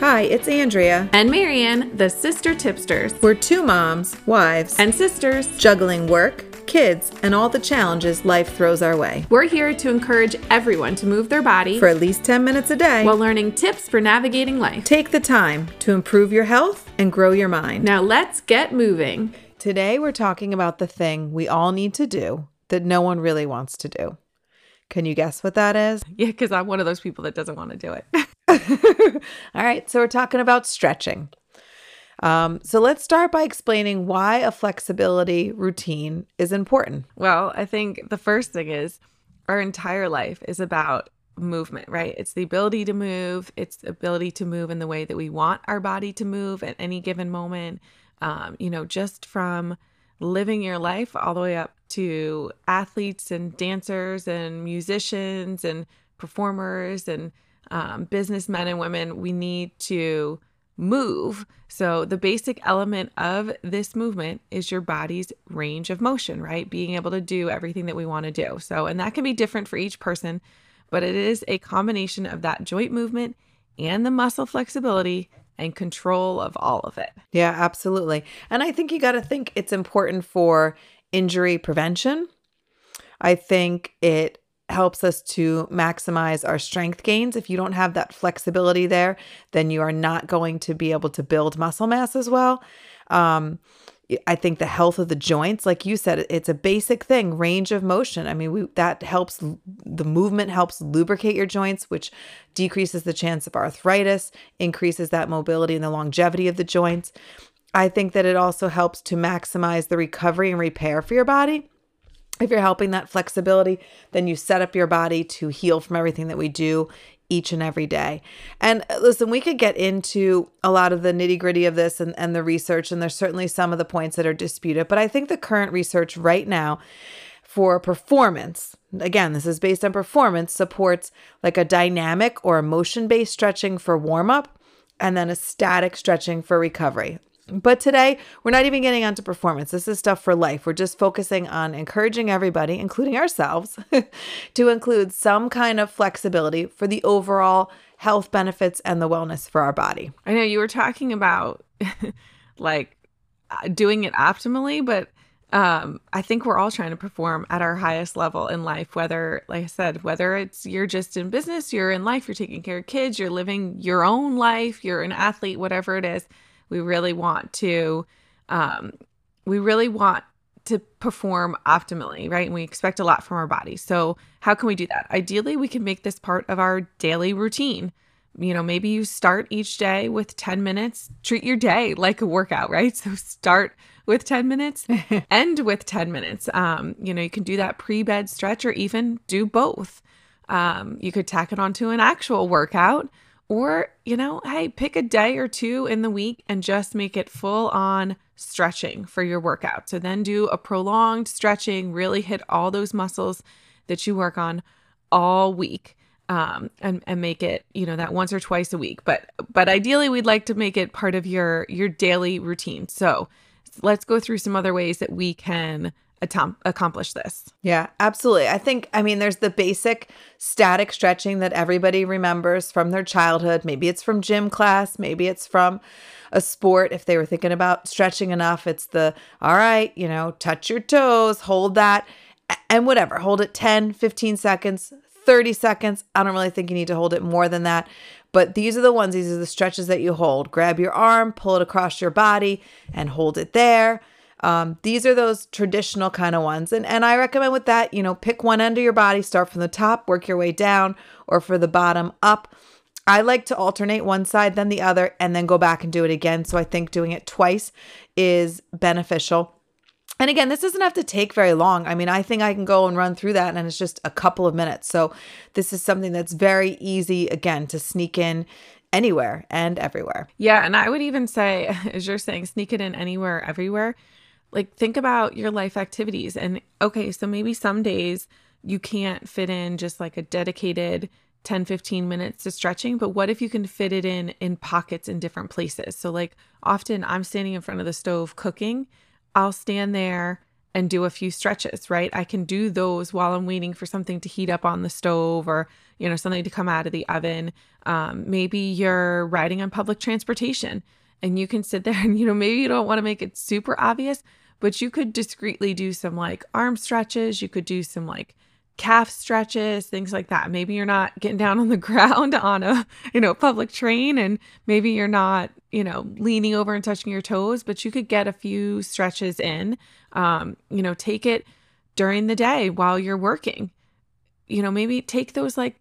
Hi, it's Andrea. And Marianne, the Sister Tipsters. We're two moms, wives, and sisters juggling work, kids, and all the challenges life throws our way. We're here to encourage everyone to move their body for at least 10 minutes a day while learning tips for navigating life. Take the time to improve your health and grow your mind. Now let's get moving. Today, we're talking about the thing we all need to do that no one really wants to do. Can you guess what that is? Yeah, because I'm one of those people that doesn't want to do it. All right, so we're talking about stretching. Um, so let's start by explaining why a flexibility routine is important. Well, I think the first thing is our entire life is about movement, right? It's the ability to move, it's the ability to move in the way that we want our body to move at any given moment um, you know, just from living your life all the way up to athletes and dancers and musicians and performers and um, businessmen and women, we need to move. So, the basic element of this movement is your body's range of motion, right? Being able to do everything that we want to do. So, and that can be different for each person, but it is a combination of that joint movement and the muscle flexibility and control of all of it. Yeah, absolutely. And I think you got to think it's important for injury prevention. I think it helps us to maximize our strength gains. If you don't have that flexibility there, then you are not going to be able to build muscle mass as well. Um, I think the health of the joints, like you said, it's a basic thing, range of motion. I mean, we that helps the movement helps lubricate your joints, which decreases the chance of arthritis, increases that mobility and the longevity of the joints. I think that it also helps to maximize the recovery and repair for your body. If you're helping that flexibility, then you set up your body to heal from everything that we do each and every day. And uh, listen, we could get into a lot of the nitty gritty of this and, and the research, and there's certainly some of the points that are disputed. But I think the current research right now for performance, again, this is based on performance, supports like a dynamic or motion based stretching for warm up and then a static stretching for recovery. But today, we're not even getting onto performance. This is stuff for life. We're just focusing on encouraging everybody, including ourselves, to include some kind of flexibility for the overall health benefits and the wellness for our body. I know you were talking about like uh, doing it optimally, but um, I think we're all trying to perform at our highest level in life, whether, like I said, whether it's you're just in business, you're in life, you're taking care of kids, you're living your own life, you're an athlete, whatever it is we really want to, um, we really want to perform optimally, right? And we expect a lot from our body. So, how can we do that? Ideally, we can make this part of our daily routine. You know, maybe you start each day with 10 minutes, treat your day like a workout, right? So, start with 10 minutes, end with 10 minutes. Um, you know, you can do that pre bed stretch or even do both. Um, you could tack it onto an actual workout or, you know, hey, pick a day or two in the week and just make it full on stretching for your workout. So then do a prolonged stretching, really hit all those muscles that you work on all week. Um, and and make it you know that once or twice a week but but ideally we'd like to make it part of your your daily routine so let's go through some other ways that we can accomplish this. Yeah, absolutely. I think, I mean, there's the basic static stretching that everybody remembers from their childhood. Maybe it's from gym class, maybe it's from a sport. If they were thinking about stretching enough, it's the, all right, you know, touch your toes, hold that, and whatever, hold it 10, 15 seconds. 30 seconds. I don't really think you need to hold it more than that. But these are the ones, these are the stretches that you hold. Grab your arm, pull it across your body, and hold it there. Um, these are those traditional kind of ones. And, and I recommend with that, you know, pick one end of your body, start from the top, work your way down, or for the bottom up. I like to alternate one side, then the other, and then go back and do it again. So I think doing it twice is beneficial. And again, this doesn't have to take very long. I mean, I think I can go and run through that and it's just a couple of minutes. So this is something that's very easy, again, to sneak in anywhere and everywhere. Yeah. And I would even say, as you're saying, sneak it in anywhere, everywhere like think about your life activities and okay so maybe some days you can't fit in just like a dedicated 10 15 minutes to stretching but what if you can fit it in in pockets in different places so like often i'm standing in front of the stove cooking i'll stand there and do a few stretches, right? I can do those while I'm waiting for something to heat up on the stove or, you know, something to come out of the oven. Um, maybe you're riding on public transportation and you can sit there and, you know, maybe you don't want to make it super obvious, but you could discreetly do some like arm stretches. You could do some like calf stretches, things like that. Maybe you're not getting down on the ground on a, you know, public train and maybe you're not, you know, leaning over and touching your toes, but you could get a few stretches in. Um, you know, take it during the day while you're working. You know, maybe take those like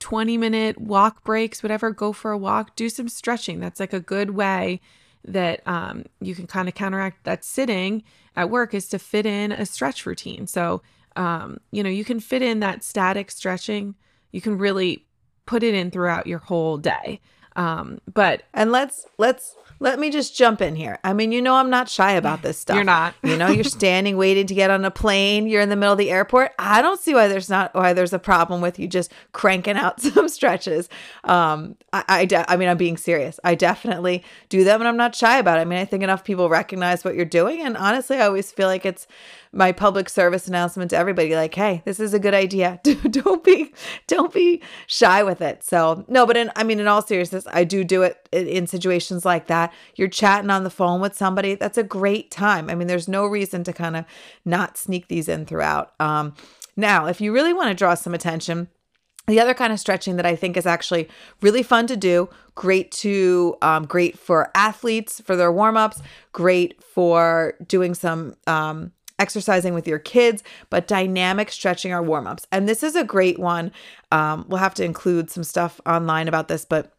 20 minute walk breaks, whatever, go for a walk, do some stretching. That's like a good way that um, you can kind of counteract that sitting at work is to fit in a stretch routine. So, um, you know, you can fit in that static stretching. You can really put it in throughout your whole day. Um, but and let's let's let me just jump in here. I mean, you know, I'm not shy about this stuff. You're not. you know, you're standing waiting to get on a plane. You're in the middle of the airport. I don't see why there's not why there's a problem with you just cranking out some stretches. Um, I I, de- I mean, I'm being serious. I definitely do them, and I'm not shy about it. I mean, I think enough people recognize what you're doing, and honestly, I always feel like it's my public service announcement to everybody like hey this is a good idea. Don't be don't be shy with it. So no but in i mean in all seriousness i do do it in situations like that. You're chatting on the phone with somebody that's a great time. I mean there's no reason to kind of not sneak these in throughout. Um now if you really want to draw some attention the other kind of stretching that I think is actually really fun to do, great to, um, great for athletes for their warm ups, great for doing some um, exercising with your kids, but dynamic stretching are warm ups. And this is a great one. Um, we'll have to include some stuff online about this, but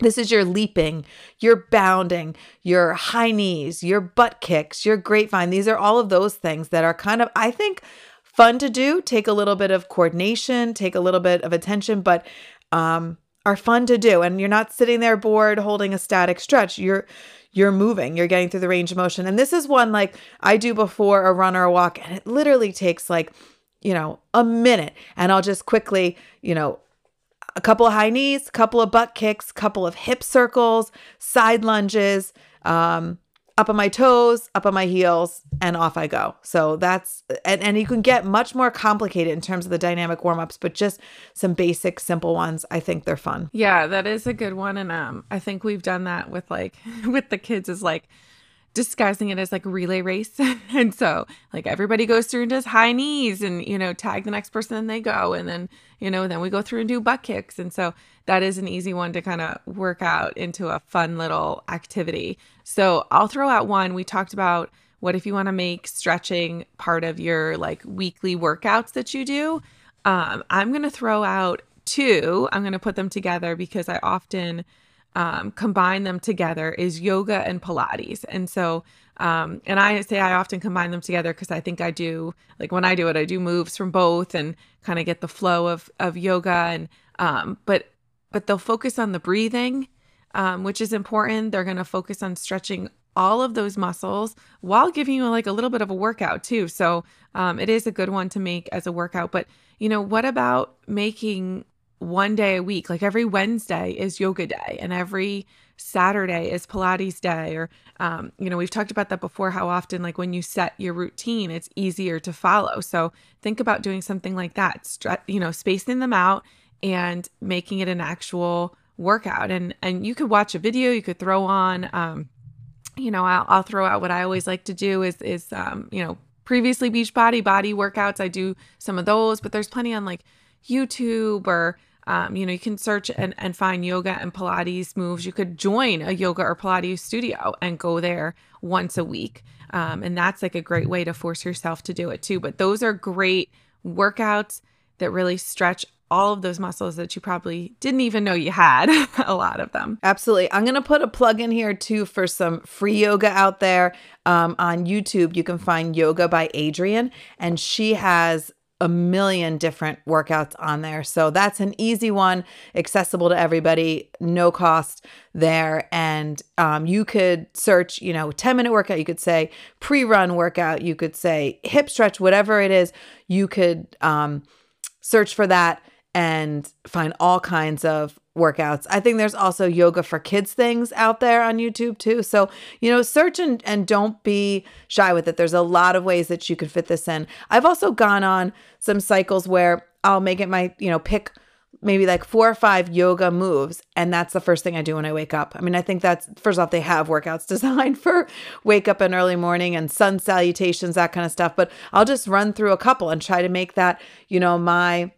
this is your leaping, your bounding, your high knees, your butt kicks, your grapevine. These are all of those things that are kind of, I think, fun to do. Take a little bit of coordination, take a little bit of attention, but um, are fun to do. And you're not sitting there bored holding a static stretch. You're you're moving, you're getting through the range of motion. And this is one like I do before a run or a walk, and it literally takes like, you know, a minute. And I'll just quickly, you know, a couple of high knees, a couple of butt kicks, couple of hip circles, side lunges, um, up on my toes, up on my heels, and off I go. So that's and, and you can get much more complicated in terms of the dynamic warm-ups, but just some basic simple ones. I think they're fun. Yeah, that is a good one. And um I think we've done that with like with the kids is like disguising it as like a relay race. and so like everybody goes through and does high knees and, you know, tag the next person and they go. And then, you know, then we go through and do butt kicks. And so that is an easy one to kind of work out into a fun little activity. So I'll throw out one. We talked about what if you want to make stretching part of your like weekly workouts that you do. Um, I'm going to throw out two. I'm going to put them together because I often um, combine them together is yoga and Pilates. And so, um, and I say I often combine them together because I think I do, like when I do it, I do moves from both and kind of get the flow of, of yoga. And, um, but, but they'll focus on the breathing, um, which is important. They're going to focus on stretching all of those muscles while giving you like a little bit of a workout too. So, um, it is a good one to make as a workout. But, you know, what about making one day a week. Like every Wednesday is yoga day, and every Saturday is Pilates day. Or, um, you know, we've talked about that before how often, like when you set your routine, it's easier to follow. So think about doing something like that, Stre- you know, spacing them out and making it an actual workout. And, and you could watch a video, you could throw on, um, you know, I'll, I'll throw out what I always like to do is, is, um, you know, previously Beachbody body workouts. I do some of those, but there's plenty on like YouTube or um, you know, you can search and, and find yoga and Pilates moves. You could join a yoga or Pilates studio and go there once a week. Um, and that's like a great way to force yourself to do it too. But those are great workouts that really stretch all of those muscles that you probably didn't even know you had a lot of them absolutely i'm going to put a plug in here too for some free yoga out there um, on youtube you can find yoga by adriene and she has a million different workouts on there. So that's an easy one, accessible to everybody, no cost there. And um, you could search, you know, 10 minute workout, you could say pre run workout, you could say hip stretch, whatever it is, you could um, search for that and find all kinds of workouts. I think there's also yoga for kids things out there on YouTube too. So, you know, search and, and don't be shy with it. There's a lot of ways that you could fit this in. I've also gone on some cycles where I'll make it my, you know, pick maybe like four or five yoga moves and that's the first thing i do when i wake up i mean i think that's first off they have workouts designed for wake up and early morning and sun salutations that kind of stuff but i'll just run through a couple and try to make that you know my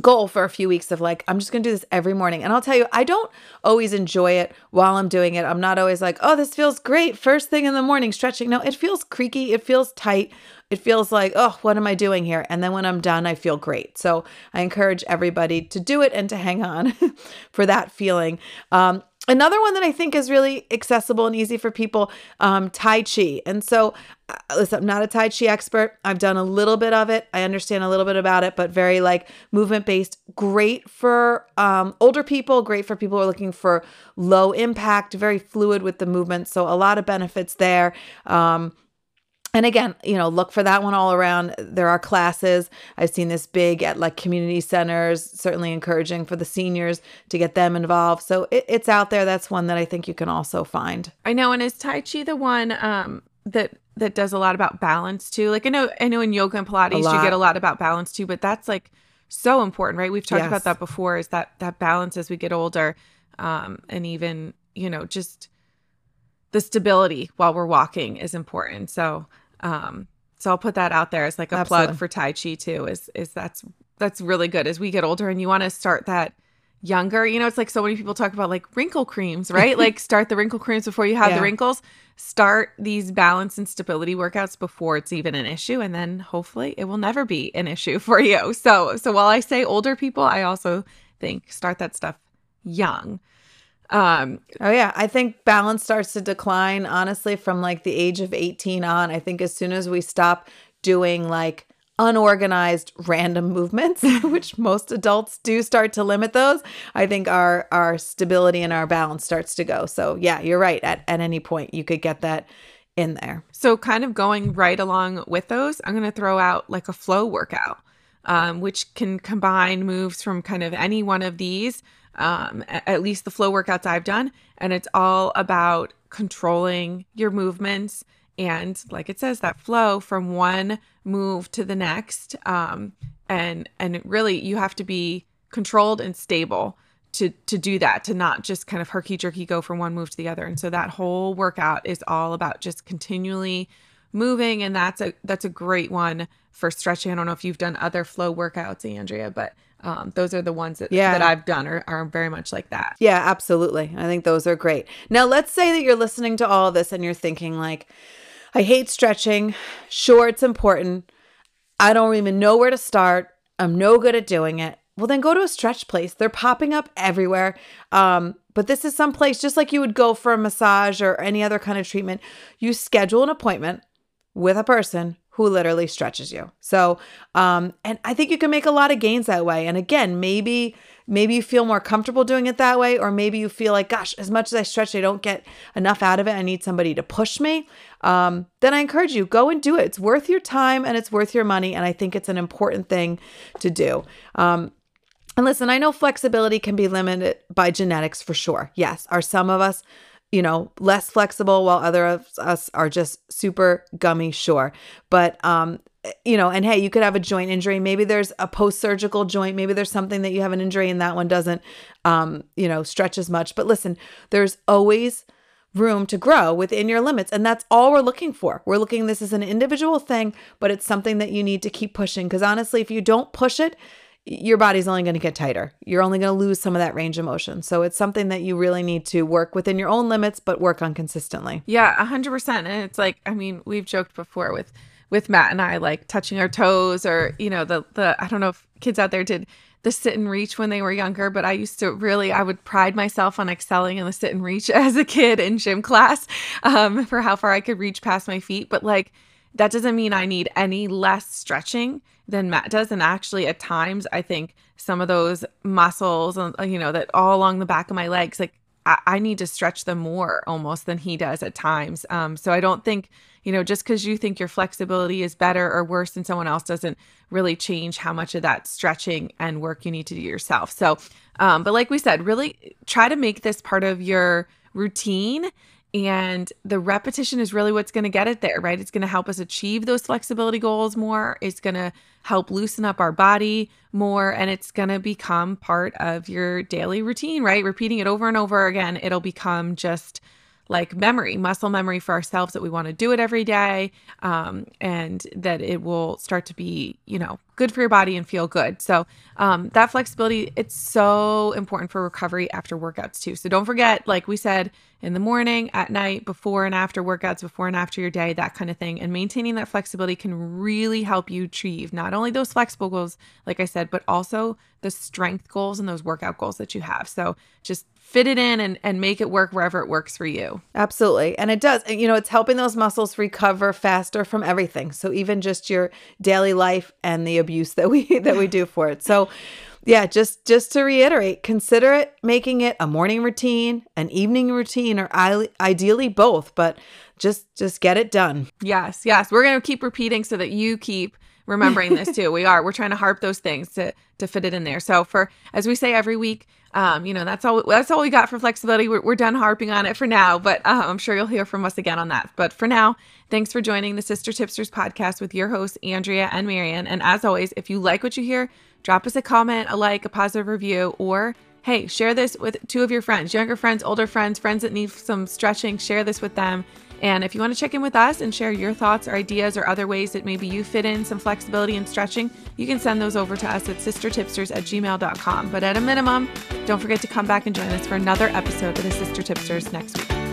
goal for a few weeks of like I'm just going to do this every morning. And I'll tell you, I don't always enjoy it while I'm doing it. I'm not always like, "Oh, this feels great first thing in the morning stretching." No, it feels creaky, it feels tight. It feels like, "Oh, what am I doing here?" And then when I'm done, I feel great. So, I encourage everybody to do it and to hang on for that feeling. Um, Another one that I think is really accessible and easy for people, um, Tai Chi. And so, uh, listen, I'm not a Tai Chi expert. I've done a little bit of it. I understand a little bit about it, but very like movement based. Great for um, older people, great for people who are looking for low impact, very fluid with the movement. So, a lot of benefits there. Um, and again, you know, look for that one all around. There are classes. I've seen this big at like community centers, certainly encouraging for the seniors to get them involved. So it, it's out there. That's one that I think you can also find. I know. And is Tai Chi the one um, that that does a lot about balance too? Like I know, I know in yoga and Pilates you get a lot about balance too, but that's like so important, right? We've talked yes. about that before. Is that that balance as we get older, um, and even you know just the stability while we're walking is important. So um, so I'll put that out there as like a Absolutely. plug for Tai Chi too. Is is that's that's really good as we get older and you want to start that younger. You know, it's like so many people talk about like wrinkle creams, right? like start the wrinkle creams before you have yeah. the wrinkles. Start these balance and stability workouts before it's even an issue and then hopefully it will never be an issue for you. So so while I say older people, I also think start that stuff young. Um, oh yeah, I think balance starts to decline honestly from like the age of 18 on. I think as soon as we stop doing like unorganized random movements, which most adults do start to limit those, I think our our stability and our balance starts to go. So yeah, you're right. At at any point you could get that in there. So kind of going right along with those, I'm going to throw out like a flow workout. Um, which can combine moves from kind of any one of these um, at least the flow workouts I've done. And it's all about controlling your movements and, like it says, that flow from one move to the next. Um, and and really, you have to be controlled and stable to to do that to not just kind of herky jerky go from one move to the other and so that whole workout is all about just continually moving and that's a that's a great one for stretching i don't know if you've done other flow workouts andrea but um, those are the ones that, yeah. that I've done are, are very much like that. Yeah, absolutely. I think those are great. Now, let's say that you're listening to all of this and you're thinking, like, I hate stretching. Sure, it's important. I don't even know where to start. I'm no good at doing it. Well, then go to a stretch place. They're popping up everywhere. Um, but this is some place just like you would go for a massage or any other kind of treatment. You schedule an appointment with a person who literally stretches you. So, um, and I think you can make a lot of gains that way. And again, maybe maybe you feel more comfortable doing it that way, or maybe you feel like, gosh, as much as I stretch, I don't get enough out of it. I need somebody to push me. Um, then I encourage you go and do it. It's worth your time and it's worth your money, and I think it's an important thing to do. Um, and listen, I know flexibility can be limited by genetics for sure. Yes, are some of us you know, less flexible while other of us are just super gummy, sure. But um you know, and hey, you could have a joint injury. Maybe there's a post-surgical joint. Maybe there's something that you have an injury and that one doesn't um, you know, stretch as much. But listen, there's always room to grow within your limits. And that's all we're looking for. We're looking this is an individual thing, but it's something that you need to keep pushing. Because honestly, if you don't push it, your body's only going to get tighter. You're only going to lose some of that range of motion. So it's something that you really need to work within your own limits, but work on consistently. Yeah, 100%. And it's like, I mean, we've joked before with with Matt and I like touching our toes or, you know, the the I don't know if kids out there did the sit and reach when they were younger, but I used to really, I would pride myself on excelling in the sit and reach as a kid in gym class um, for how far I could reach past my feet. But like, that doesn't mean I need any less stretching than Matt does. And actually, at times, I think some of those muscles, uh, you know, that all along the back of my legs, like I, I need to stretch them more almost than he does at times. Um, so I don't think, you know, just because you think your flexibility is better or worse than someone else doesn't really change how much of that stretching and work you need to do yourself. So, um, but like we said, really try to make this part of your routine and the repetition is really what's going to get it there, right? It's going to help us achieve those flexibility goals more. It's going to help loosen up our body more. And it's going to become part of your daily routine, right? Repeating it over and over again, it'll become just like memory, muscle memory for ourselves that we want to do it every day, um, and that it will start to be, you know, good for your body and feel good. So um, that flexibility, it's so important for recovery after workouts too. So don't forget, like we said, in the morning, at night, before and after workouts, before and after your day, that kind of thing. And maintaining that flexibility can really help you achieve not only those flexible goals, like I said, but also the strength goals and those workout goals that you have. So just fit it in and, and make it work wherever it works for you. Absolutely. And it does. You know, it's helping those muscles recover faster from everything. So even just your daily life and the abuse that we that we do for it. So yeah, just just to reiterate, consider it making it a morning routine, an evening routine or ideally both, but just just get it done. Yes. Yes. We're going to keep repeating so that you keep remembering this too. We are. We're trying to harp those things to to fit it in there. So for as we say every week, um, you know, that's all that's all we got for flexibility. We're, we're done harping on it for now, but uh, I'm sure you'll hear from us again on that. But for now, thanks for joining the Sister Tipsters podcast with your hosts Andrea and Marian. And as always, if you like what you hear, drop us a comment, a like, a positive review, or hey, share this with two of your friends, younger friends, older friends, friends that need some stretching. Share this with them and if you want to check in with us and share your thoughts or ideas or other ways that maybe you fit in some flexibility and stretching, you can send those over to us at sistertipsters at gmail.com. But at a minimum, don't forget to come back and join us for another episode of the Sister Tipsters next week.